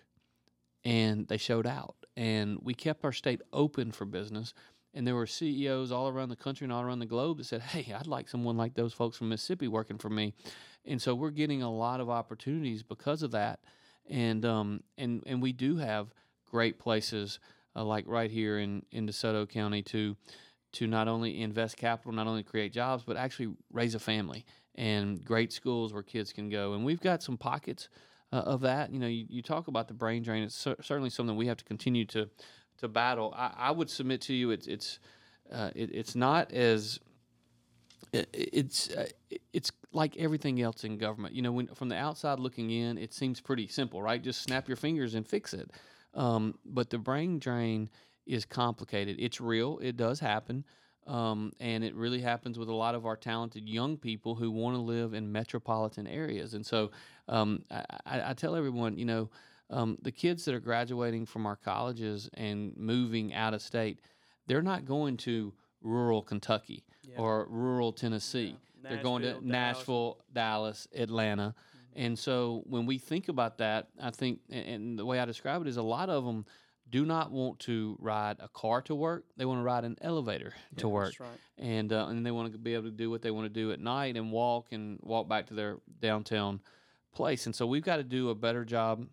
and they showed out. And we kept our state open for business. And there were CEOs all around the country and all around the globe that said, Hey, I'd like someone like those folks from Mississippi working for me. And so we're getting a lot of opportunities because of that. And, um, and, and we do have great places uh, like right here in, in DeSoto County to, to not only invest capital, not only create jobs, but actually raise a family and great schools where kids can go. And we've got some pockets uh, of that. You know, you, you talk about the brain drain. It's cer- certainly something we have to continue to to battle. I, I would submit to you, it's it's uh, it, it's not as it, it's uh, it's like everything else in government. You know, when from the outside looking in, it seems pretty simple, right? Just snap your fingers and fix it. Um, but the brain drain is complicated. It's real. It does happen. Um, and it really happens with a lot of our talented young people who want to live in metropolitan areas. And so um, I, I, tell everyone, you know, um, the kids that are graduating from our colleges and moving out of state, they're not going to rural Kentucky or rural Tennessee. They're going to Nashville, Dallas. Nashville, Dallas, Atlanta. And so when we think about that, I think, and, the way I describe it is a lot of them do not want to ride a car to work. They want to ride an elevator to work That's right. and uh, and they want to be able to do what they want to do at night and walk and walk back to their downtown place. And so we've got to do a better job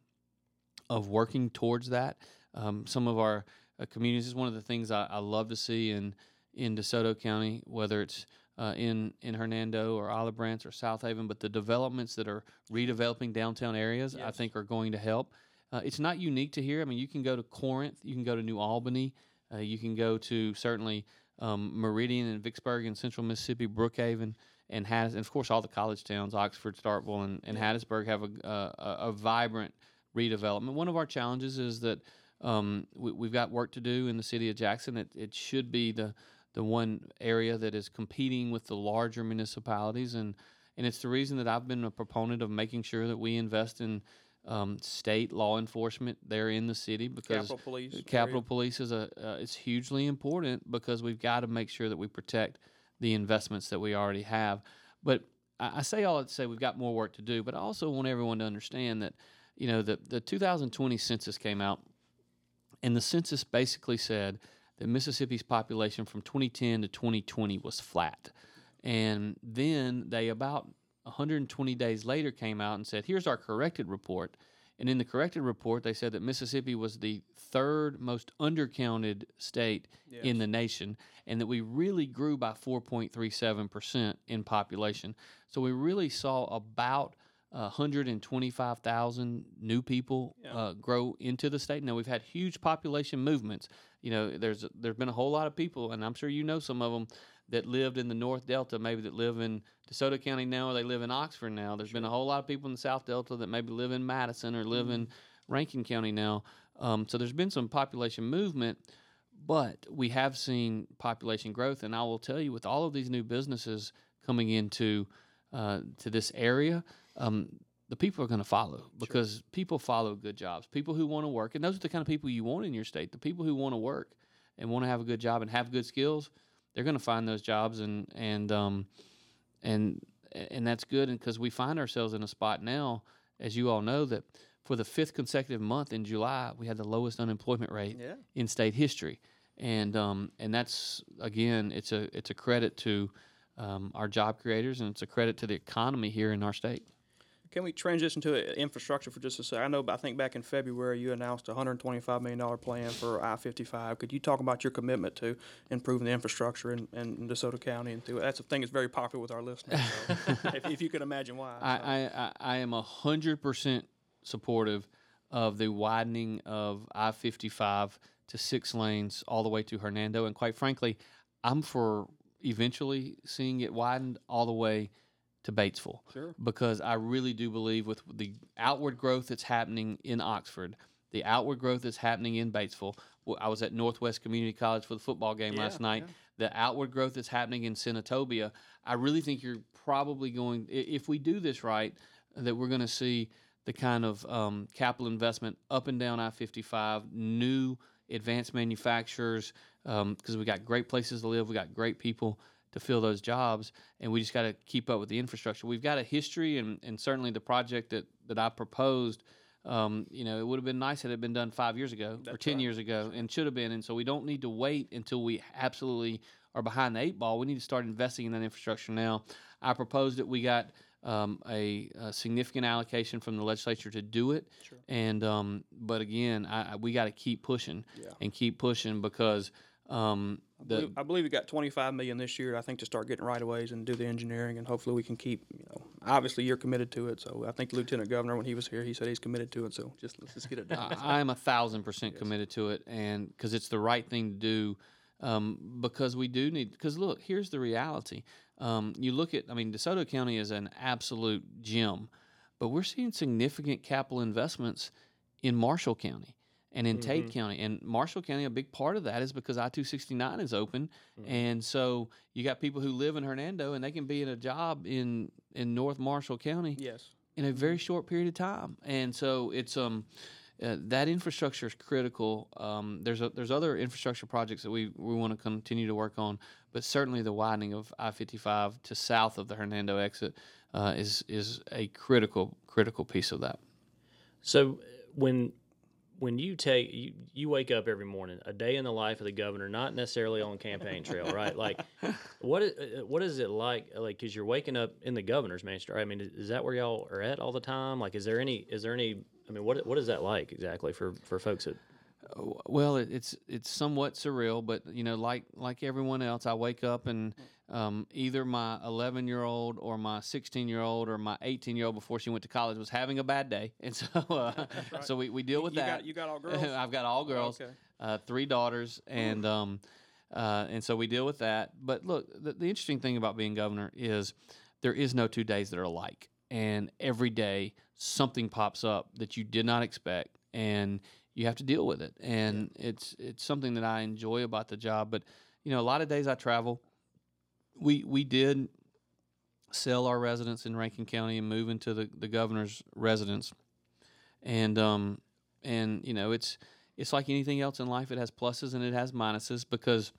of working towards that. Um, some of our uh, communities is one of the things I, I love to see in in DeSoto County, whether it's uh, in in Hernando or Olive Branch or South Haven, but the developments that are redeveloping downtown areas, I think, are going to help. Uh, it's not unique to here. I mean, you can go to Corinth, you can go to New Albany, uh, you can go to certainly um, Meridian and Vicksburg in central Mississippi, Brookhaven, and Hattis, and of course all the college towns, Oxford, Starkville, and, and Hattiesburg have a, a, a, a vibrant redevelopment. One of our challenges is that um, we, we've got work to do in the city of Jackson. It, it should be the the one area that is competing with the larger municipalities, and and it's the reason that I've been a proponent of making sure that we invest in um, state law enforcement there in the city because Capitol Police. uh, Capitol Police is a uh, it's hugely important because we've got to make sure that we protect the investments that we already have. But I, say all that to say we've got more work to do, but I also want everyone to understand that, you know, the the 2020 census came out, and the census basically said that Mississippi's population from 2010 to 2020 was flat, and then they about 120 days later came out and said, "Here's our corrected report." And in the corrected report, they said that Mississippi was the third most undercounted state in the nation, and that we really grew by 4.37% in population. So we really saw about 125,000 new people uh, grow into the state. Now we've had huge population movements. You know, there's there's been a whole lot of people, and I'm sure you know some of them that lived in the North Delta, maybe that live in DeSoto County now, or they live in Oxford now. There's been a whole lot of people in the South Delta that maybe live in Madison or live in Rankin County now. Um, so there's been some population movement, but we have seen population growth. And I will tell you, with all of these new businesses coming into uh, to this area, um, the people are going to follow because people follow good jobs. People who want to work, and those are the kind of people you want in your state. The people who want to work and want to have a good job and have good skills, they're going to find those jobs, and and um, and and that's good. And because we find ourselves in a spot now, as you all know, that for the fifth consecutive month in July, we had the lowest unemployment rate Yeah. in state history, and um, and that's again, it's a it's a credit to um, our job creators, and it's a credit to the economy here in our state. Can we transition to infrastructure for just a second? I know, I think back in February, you announced a $125 million plan for I-55. Could you talk about your commitment to improving the infrastructure in, in DeSoto County? And through, that's a thing that's very popular with our listeners. So if, if you could imagine why. I, so. I, I, I am hundred percent supportive of the widening of I fifty five to six lanes all the way to Hernando, and quite frankly, I'm for eventually seeing it widened all the way to Batesville. Sure. Because I really do believe with the outward growth that's happening in Oxford, the outward growth that's happening in Batesville. I was at Northwest Community College for the football game last Yeah, night. The outward growth that's happening in Senatobia. I really think you're probably going, if we do this right, that we're going to see the kind of um, capital investment up and down I 55, new advanced manufacturers, because we got great places to live, we got great people to fill those jobs, and we just got to keep up with the infrastructure. We've got a history, and, and certainly the project that, that I proposed, um, you know, it would have been nice had it been done five years ago or 10 years ago, and should have been. And so we don't need to wait until we absolutely are behind the eight ball. We need to start investing in that infrastructure now. I proposed that we got um, a, a significant allocation from the legislature to do it, and um, but again, I, I, we got to keep pushing and keep pushing because um, I believe- I believe we got 25 million this year, I think, to start getting right of ways and do the engineering, and hopefully we can keep, you know, obviously you're committed to it, so I think the Lieutenant Governor, when he was here, he said he's committed to it, so just, let's just get it done. I, am a thousand percent committed to it, and because it's the right thing to do, um, because we do need. Because look, here's the reality. Um, you look at, I mean, DeSoto County is an absolute gem, but we're seeing significant capital investments in Marshall County and in Tate County. And Marshall County, a big part of that is because I two sixty nine is open, and so you got people who live in Hernando and they can be in a job in in North Marshall County Yes. in a very short period of time. And so it's um uh, that infrastructure is critical. Um, there's a, there's other infrastructure projects that we, we want to continue to work on, but certainly the widening of I-55 to south of the Hernando exit uh, is is a critical critical piece of that. So when when you take you, you wake up every morning, a day in the life of the governor, not necessarily on campaign trail, right? Like, what is, uh, what is it like? Like, because you're waking up in the governor's mansion. right? I mean, is, is that where y'all are at all the time? Like, is there any is there any? I mean, what what is that like exactly for for folks that Well, it, it's it's somewhat surreal, but you know, like like everyone else, I wake up and um, either my 11 year old or my 16 year old or my 18 year old before she went to college was having a bad day, and so uh, so we, we deal with You that. got- you got all girls? I've got all girls, okay. uh, three daughters, and um, uh, and so we deal with that. But look, the, the interesting thing about being governor is there is no two days that are alike, and every day something pops up that you did not expect, and you have to deal with it. And it's it's something that I enjoy about the job. But you know, a lot of days I travel. We we did sell our residence in Rankin County and move into the, the governor's residence, and um and you know it's it's like anything else in life. It has pluses and it has minuses because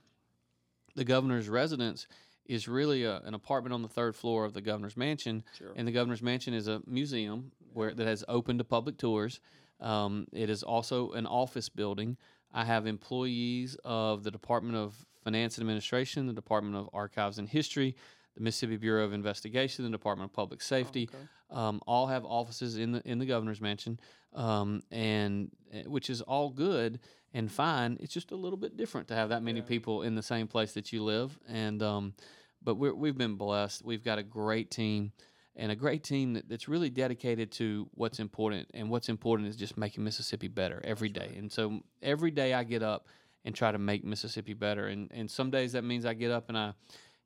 the governor's residence is really a, an apartment on the third floor of the governor's mansion, Sure. and the governor's mansion is a museum where that has open to public tours. Um, it is also an office building. I have employees of the Department of Finance and Administration, the Department of Archives and History, the Mississippi Bureau of Investigation, the Department of Public Safety, um, all have offices in the in the governor's mansion, um, and uh, which is all good and fine. It's just a little bit different to have that many people in the same place that you live, and um, but we're, we've been blessed. We've got a great team. And a great team that, that's really dedicated to what's important, and what's important is just making Mississippi better every day. And so every day I get up and try to make Mississippi better. And and some days that means I get up and I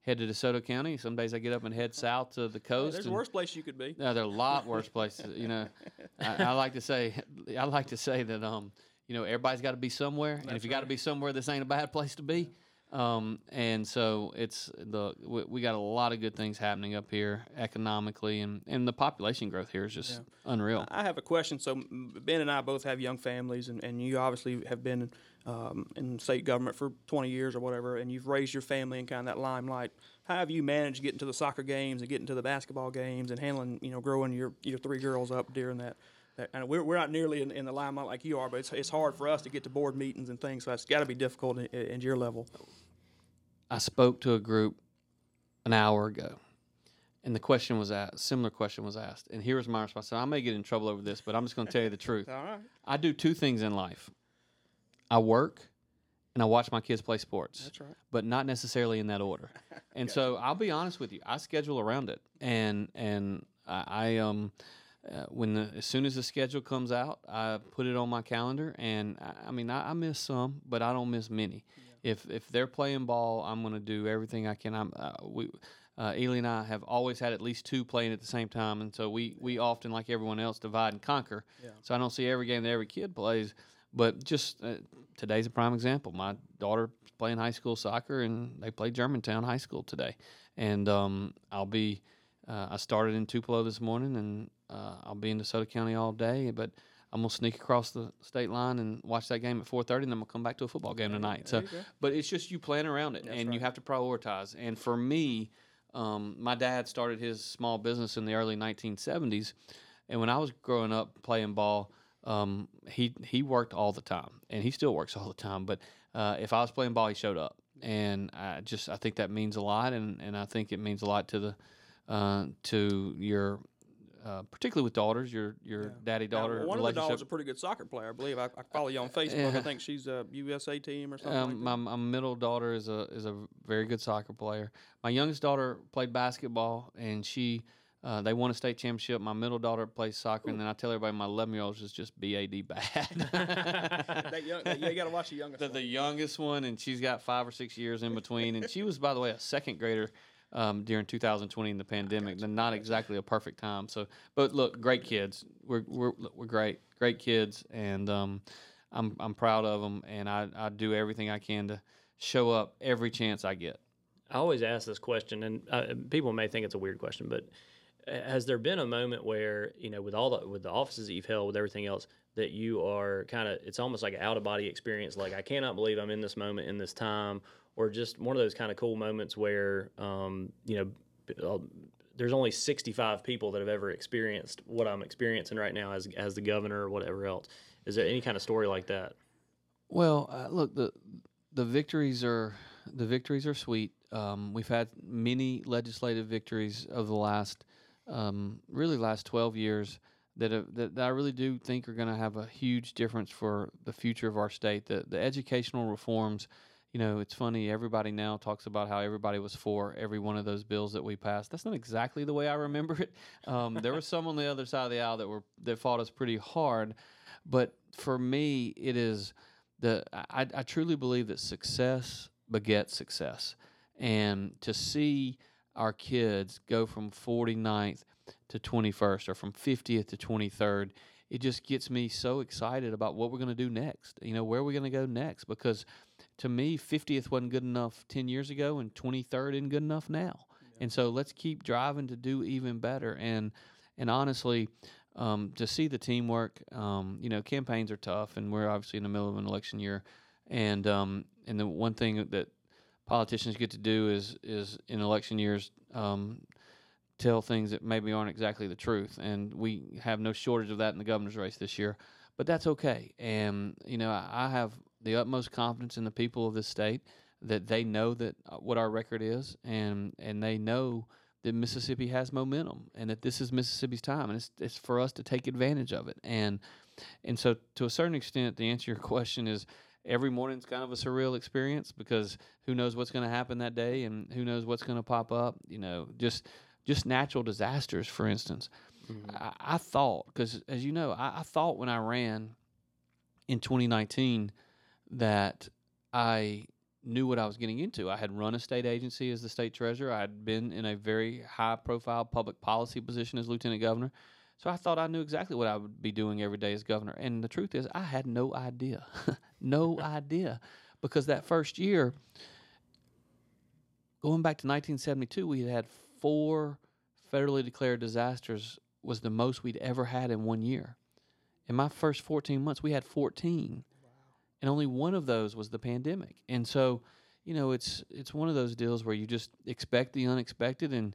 head to DeSoto County. Some days I get up and head south to the coast. There's and- worse place you could be. no, there are a lot worse places. You know, I, I like to say, I like to say that um, you know, everybody's got to be somewhere, and if you got to be somewhere, this ain't a bad place to be. Um, and so it's the we, we got a lot of good things happening up here economically, and and the population growth here is just unreal. I have a question. So Ben and I both have young families, and, and you obviously have been um, in state government for 20 years or whatever, and you've raised your family in kind of that limelight. How have you managed getting to the soccer games and getting to the basketball games and handling, you know, growing your, your three girls up during that? that and we're, we're not nearly in, in the limelight like you are, but it's, it's hard for us to get to board meetings and things, so it's got to be difficult in, in your level. I spoke to a group an hour ago, and the question was asked. Similar question was asked, and here was my response. I may get in trouble over this, but I'm just going to tell you the truth. All right. I do two things in life. I work and I watch my kids play sports. That's right. But not necessarily in that order. And so I'll be honest with you. I schedule around it. And and I, I um uh, when the, as soon as the schedule comes out, I put it on my calendar, and I, I mean I, I miss some, but I don't miss many. If if they're playing ball, I'm going to do everything I can. I'm uh, we. Uh, Elee and I have always had at least two playing at the same time, and so we, we often, like everyone else, divide and conquer. So I don't see every game that every kid plays, but just uh, today's a prime example. My daughter playing high school soccer, and they play Germantown High School today, and um, I'll be. Uh, I started in Tupelo this morning, and uh, I'll be in DeSoto County all day. But I'm gonna sneak across the state line and watch that game at 4:30, and then gonna come back to a football game tonight. So, but it's just you plan around it, and you have to prioritize. And for me, um, my dad started his small business in the early 1970s, and when I was growing up playing ball, um, he he worked all the time, and he still works all the time. But uh, if I was playing ball, he showed up, and I just I think that means a lot, and, and I think it means a lot to the uh, to your uh, particularly with daughters, your your daddy Now, daughter one of the relationship. daughters is a pretty good soccer player, I believe. I, I follow you on Facebook. I think she's a USA team or something like. Um, my, my middle daughter is a is a very good soccer player. My youngest daughter played basketball, and she uh, they won a state championship. My middle daughter plays soccer, and then I tell everybody my eleven year old is just bad bad. that young, that, you got to watch the youngest. the, one. the youngest one, and she's got five or six years in between. And she was, by the way, a second grader um, during 2020 and the pandemic. Then not exactly a perfect time. So, but look, great kids. We're we're we're great, great kids, and um, I'm I'm proud of them, and I I do everything I can to show up every chance I get. I always ask this question, and uh, people may think it's a weird question, but uh, has there been a moment where you know, with all the with the offices that you've held, with everything else, that you are kind of it's almost like an out of body experience? Like I cannot believe I'm in this moment in this time, or just one of those kind of cool moments where um, you know. uh, There's only 65 people that have ever experienced what I'm experiencing right now as as the governor or whatever else. Is there any kind of story like that? Well, uh, look the the victories are the victories are sweet. Um, we've had many legislative victories of the last um, really last twelve years that, that that I really do think are going to have a huge difference for the future of our state. The the educational reforms. You know, it's funny. Everybody now talks about how everybody was for every one of those bills that we passed. That's not exactly the way I remember it. Um, there were some on the other side of the aisle that were that fought us pretty hard, but for me, it is the I, I truly believe that success begets success, and to see our kids go from 49th to 21st or from 50th to 23rd, it just gets me so excited about what we're going to do next. You know, where we're we going to go next? Because to me, 50th wasn't good enough 10 years ago, and 23rd isn't good enough now. And so let's keep driving to do even better. And and honestly, um, to see the teamwork, um, you know, campaigns are tough, and we're obviously in the middle of an election year. And um, and the one thing that politicians get to do is is in election years um, tell things that maybe aren't exactly the truth, and we have no shortage of that in the governor's race this year. But that's okay, and you know I, I have the utmost confidence in the people of this state that they know that uh, what our record is, and and they know that Mississippi has momentum, and that this is Mississippi's time, and it's it's for us to take advantage of it, and and so to a certain extent, the answer to your question is every morning's kind of a surreal experience because who knows what's going to happen that day and who knows what's going to pop up. You know, just just natural disasters, for instance. I, I thought because as you know, I, I thought when I ran in 2019 that I knew what I was getting into. I had run a state agency as the state treasurer. I had been in a very high profile public policy position as lieutenant governor. So I thought I knew exactly what I would be doing every day as governor. And the truth is, I had no idea. no idea. Because that first year, going back to 1972, we had had four federally declared disasters was the most we'd ever had in one year. In my first 14 months, we had 14 and only one of those was the pandemic. And so, you know, it's it's one of those deals where you just expect the unexpected and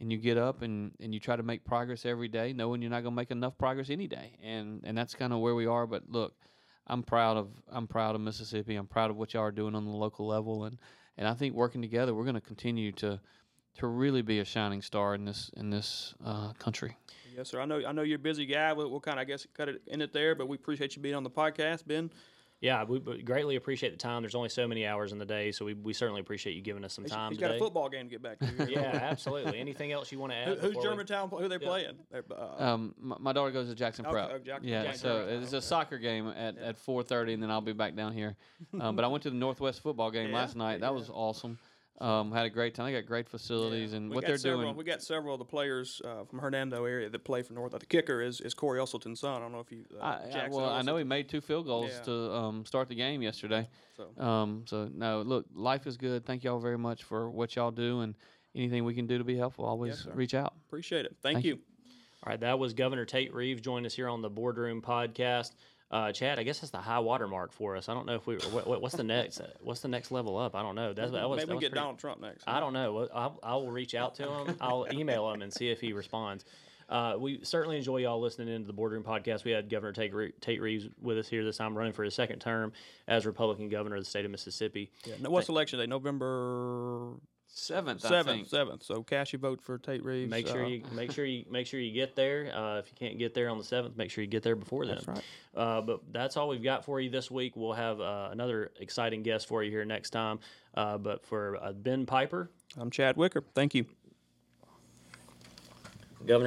and you get up and, and you try to make progress every day, knowing you're not going to make enough progress any day. And and that's kind of where we are. But look, I'm proud of I'm proud of Mississippi. I'm proud of what y'all are doing on the local level, and and I think working together, we're to continue to to really be a shining star in this in this uh, country. Yes, sir. I know. I know you're a busy guy. We'll, we'll kind of, I guess, cut it in it there. But we appreciate you being on the podcast, Ben. Yeah, we we greatly appreciate the time. There's only so many hours in the day, so we, we certainly appreciate you giving us some time he's got a football game to get back to. here. Yeah, absolutely. Anything else you want to add? Who, who's before we- Germantown? Who they playing? They're, Uh, Um, my, my daughter goes to Jackson Okay, Prep. oh, Jack- yeah, Jackson so Prep, it's a soccer game at, at four thirty, and then I'll be back down here. Um, but I went to the Northwest football game Yeah, last night. That was awesome. Um, had a great time. They got great facilities, and we what they're several, doing. We got several of the players uh, from Hernando area that play for North. The kicker is, is Corey Usselton's son. I don't know if you. Uh, I, I, Jackson well, I know he made two field goals Yeah. to um, start the game yesterday. So. Um, so no, look, life is good. Thank y'all very much for what y'all do, and anything we can do to be helpful, always sir. reach out. Appreciate it. Thank, Thank you. All right, that was Governor Tate Reeves joined us here on the Boardroom Podcast. Uh, Chad, I guess that's the high water mark for us. I don't know if we. What, what- what's the next? What's the next level up? I don't know. That's that was. Maybe that we get pretty- Donald Trump next. I don't know. I'll, I will reach out to him. I'll email him and see if he responds. Uh, we certainly enjoy y'all listening into the Boardroom Podcast. We had Governor Tate, Re- Tate Reeves with us here this time, running for his second term as Republican governor of the state of Mississippi. Yeah. No, what's election day? November Seventh, seventh, seventh. So cash your vote for Tate Reeves. Make sure uh, you make sure you make sure you get there. Uh, if you can't get there on the seventh, make sure you get there before then. That's right. Uh, but that's all we've got for you this week. We'll have uh, another exciting guest for you here next time. Uh, but for uh, Ben Piper, I'm Chad Wicker. Thank you, Governor.